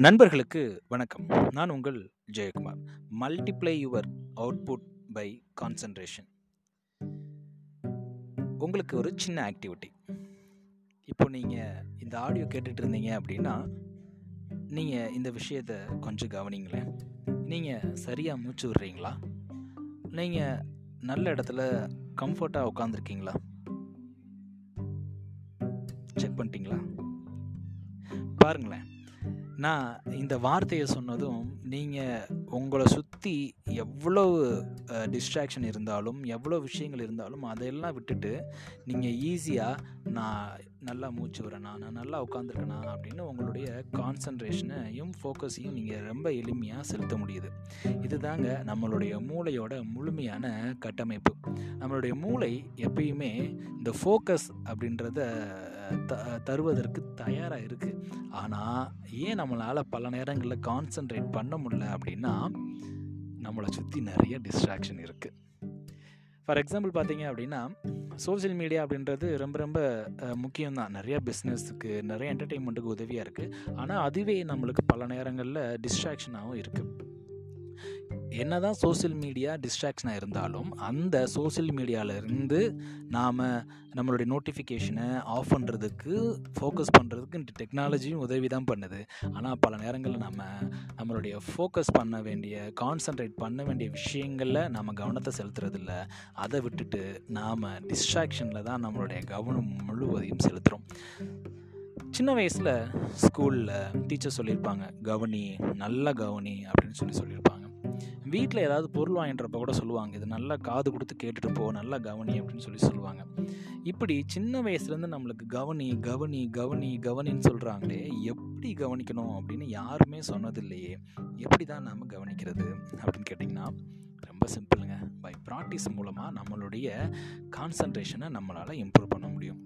நண்பர்களுக்கு வணக்கம். நான் உங்கள் Jayakumar. Multiply your output by concentration உங்களுக்கு ஒரு சின்ன ஆக்டிவிட்டி இப்போ நீங்கள் இந்த ஆடியோ கேட்டுட்டு இருந்தீங்க அப்படின்னா நீங்கள் இந்த விஷயத்தை கொஞ்சம் கவனிங்களேன். நீங்கள் சரியாக மூச்சு விடுறீங்களா? நீங்கள் நல்ல இடத்துல கம்ஃபர்ட்டாக உட்காந்துருக்கீங்களா செக் பண்ணிட்டீங்களா? பாருங்களேன். நான் இந்த வார்த்தையை சொன்னதும் நீங்கள் உங்களை சுற்றி எவ்வளவு டிஸ்ட்ராக்ஷன் இருந்தாலும் எவ்வளோ விஷயங்கள் இருந்தாலும் அதையெல்லாம் விட்டுட்டு நீங்கள் ஈஸியாக நான் நல்லா மூச்சு வரேனா நான் நல்லா உட்காந்துருக்கேனா அப்படின்னு உங்களுடைய கான்சன்ட்ரேஷனையும் ஃபோக்கஸையும் நீங்கள் ரொம்ப எளிமையாக செலுத்த முடியுது. இதுதாங்க நம்மளுடைய மூளையோட முழுமையான கட்டமைப்பு. நம்மளுடைய மூளை எப்பயுமே இந்த ஃபோக்கஸ் அப்படின்றத த தருவதற்கு தயாராக இருக்குது ஆனால் ஏன் நம்மளால் பல நேரங்களில் கான்சன்ட்ரேட் பண்ண முடியல அப்படின்னா நம்மளை சுற்றி நிறைய டிஸ்ட்ராக்ஷன் இருக்குது ஃபார் எக்ஸாம்பிள் பார்த்தீங்க அப்படின்னா சோசியல் மீடியா அப்படின்றது ரொம்ப ரொம்ப முக்கியம்தான். நிறைய பிஸ்னஸுக்கு நிறைய என்டர்டெயின்மெண்ட்டுக்கு உதவியாக இருக்குது ஆனால் அதுவே நம்மளுக்கு பல நேரங்களில் டிஸ்ட்ராக்ஷனாகவும் இருக்குது என்ன தான் சோசியல் மீடியா டிஸ்ட்ராக்ஷனாக இருந்தாலும் அந்த சோசியல் மீடியாவிலேருந்து நாம் நம்மளுடைய நோட்டிஃபிகேஷனை ஆஃப் பண்ணுறதுக்கு ஃபோக்கஸ் பண்ணுறதுக்கு டெக்னாலஜியும் உதவி தான் பண்ணுது. ஆனால் பல நேரங்களில் நம்ம நம்மளுடைய ஃபோக்கஸ் பண்ண வேண்டிய கான்சன்ட்ரேட் பண்ண வேண்டிய விஷயங்களில் நம்ம கவனத்தை செலுத்துறதில்ல. அதை விட்டுட்டு நாம் டிஸ்ட்ராக்ஷனில் தான் நம்மளுடைய கவனம் முழுவதையும் செலுத்துகிறோம் சின்ன வயசில் ஸ்கூலில் டீச்சர் சொல்லியிருப்பாங்க கவனி நல்ல கவனி அப்படின்னு சொல்லி சொல்லியிருப்பாங்க. வீட்டில் ஏதாவது பொருள் வாங்கின்றப்ப கூட சொல்லுவாங்க இது நல்லா காது கொடுத்து கேட்டுட்டு போ நல்லா கவனி அப்படின்னு சொல்லி சொல்லுவாங்க. இப்படி சின்ன வயசுலேருந்து நம்மளுக்கு கவனி கவனி கவனி கவனின்னு சொல்கிறாங்களே எப்படி கவனிக்கணும் அப்படின்னு யாருமே சொன்னதில்லையே எப்படி தான் நாம் கவனிக்கிறது அப்படின்னு கேட்டிங்கன்னா ரொம்ப சிம்பிளுங்க. பை ப்ராக்டிஸ் மூலமாக நம்மளுடைய கான்சன்ட்ரேஷனை நம்மளால் இம்ப்ரூவ் பண்ண முடியும்.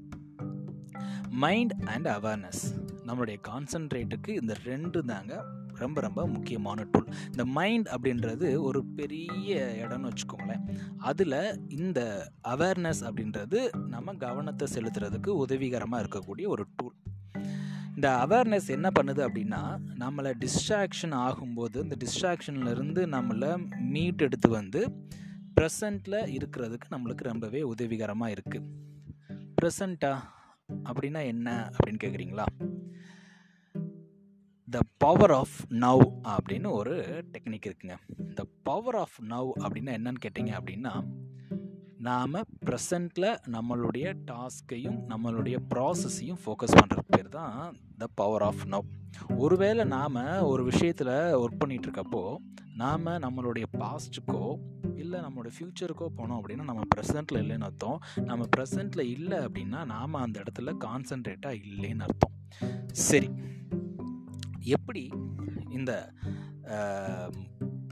மைண்ட் அண்ட் அவேர்னஸ் நம்மளுடைய கான்சன்ட்ரேட்டுக்கு இந்த ரெண்டு தாங்க ரொம்ப ரொம்ப முக்கியமான டூல் இந்த மைண்ட் அப்படின்றது ஒரு பெரிய இடம்னு வச்சுக்கோங்களேன். அதில் இந்த அவேர்னஸ் அப்படின்றது நம்ம கவனத்தை செலுத்துறதுக்கு உதவிகரமாக இருக்கக்கூடிய ஒரு டூல் இந்த அவேர்னஸ் என்ன பண்ணுது அப்படின்னா நம்மளை டிஸ்ட்ராக்ஷன் ஆகும்போது இந்த டிஸ்ட்ராக்ஷன்லேருந்து நம்மளை மீட் எடுத்து வந்து ப்ரெசண்ட்டில் இருக்கிறதுக்கு நம்மளுக்கு ரொம்பவே உதவிகரமாக இருக்குது ப்ரெசண்ட்டா அப்படின்னா என்ன அப்படின்னு கேட்குறீங்களா த பவர் ஆஃப் நவ் அப்படின்னு ஒரு டெக்னிக் இருக்குங்க. த பவர் ஆஃப் நவ் அப்படின்னா என்னன்னு கேட்டிங்க அப்படின்னா நாம் ப்ரெசண்ட்டில் நம்மளுடைய டாஸ்க்கையும் நம்மளுடைய ப்ராசஸையும் ஃபோக்கஸ் பண்ணுறது பேர் தான் த பவர் ஆஃப் நவ் ஒருவேளை நாம் ஒரு விஷயத்தில் ஒர்க் பண்ணிகிட்ருக்கப்போ நாம் நம்மளுடைய பாஸ்ட்டுக்கோ இல்லை நம்மளுடைய ஃப்யூச்சருக்கோ போனோம் அப்படின்னா நம்ம ப்ரெசண்ட்டில் இல்லைன்னு அர்த்தம். நம்ம ப்ரெசண்ட்டில் இல்லை அப்படின்னா நாம் அந்த இடத்துல கான்சன்ட்ரேட்டாக இல்லைன்னு அர்த்தம். சரி. எப்படி இந்த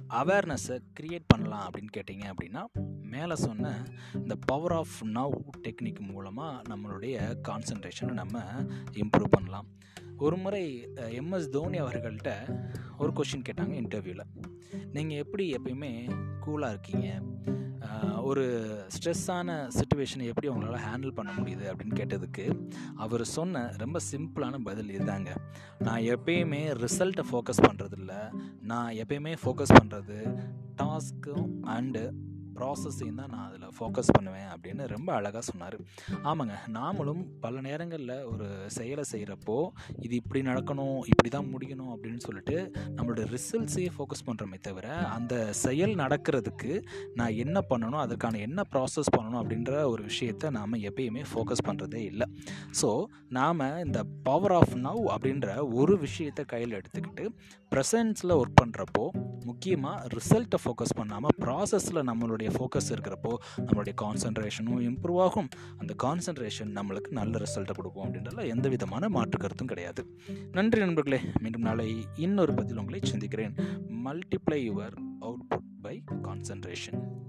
அவேர்னஸை க்ரியேட் பண்ணலாம் அப்படின்னு கேட்டிங்க அப்படின்னா மேலே சொன்ன இந்த பவர் ஆஃப் நவ் டெக்னிக் மூலமாக நம்மளுடைய கான்சன்ட்ரேஷனை நம்ம இம்ப்ரூவ் பண்ணலாம். ஒரு முறை எம்எஸ் தோனி அவர்கள்ட்ட ஒரு கொஷின் கேட்டாங்க இன்டர்வியூவில் நீங்கள் எப்படி எப்பயுமே கூலாக இருக்கீங்க? ஒரு ஸ்ட்ரெஸ்ஸான சுச்சுவேஷனை எப்படி உங்களால் ஹேண்டில் பண்ண முடியுது அப்படின்னு கேட்டதுக்கு அவர் சொன்ன ரொம்ப சிம்பிளான பதில் இதுதாங்க. நான் எப்பயுமே ரிசல்ட்டை ஃபோக்கஸ் பண்ணுறதில்ல நான் எப்பயுமே ஃபோக்கஸ் பண்ணுறது டாஸ்க்கும் அண்டு ப்ராசஸையும் தான் நான் அதில் ஃபோக்கஸ் பண்ணுவேன் அப்படின்னு ரொம்ப அழகாக சொன்னார். ஆமாங்க நாமளும் பல நேரங்களில் ஒரு செயலை செய்கிறப்போ இது இப்படி நடக்கணும் இப்படி தான் முடியணும் அப்படின்னு சொல்லிட்டு நம்மளோட ரிசல்ட்ஸையே ஃபோக்கஸ் பண்ணுறோமே தவிர அந்த செயல் நடக்கிறதுக்கு நான் என்ன பண்ணணும் அதுக்கான என்ன ப்ராசஸ் பண்ணணும் அப்படின்ற ஒரு விஷயத்தை நாம் எப்பயுமே ஃபோக்கஸ் பண்ணுறதே இல்லை. ஸோ நாம் இந்த பவர் ஆஃப் நவ் அப்படின்ற ஒரு விஷயத்தை கையில் எடுத்துக்கிட்டு ப்ரெசன்ஸில் ஒர்க் பண்ணுறப்போ முக்கியமாக ரிசல்ட்டை ஃபோக்கஸ் பண்ணாமல் ப்ராசஸில் நம்மளுடைய நம்மளுடைய ஃபோக்கஸ் இருக்கிறப்போ நம்மளுடைய கான்சன்ட்ரேஷனும் இம்ப்ரூவ் ஆகும். அந்த கான்சன்ட்ரேஷன் நம்மளுக்கு நல்ல ரிசல்ட்டை கொடுக்கும் அப்படின்றதுல எந்த விதமான மாற்று கருத்தும் கிடையாது. நன்றி நண்பர்களே. மீண்டும் நாளை இன்னொரு பதில் உங்களை சிந்திக்கிறேன். Multiply your output by concentration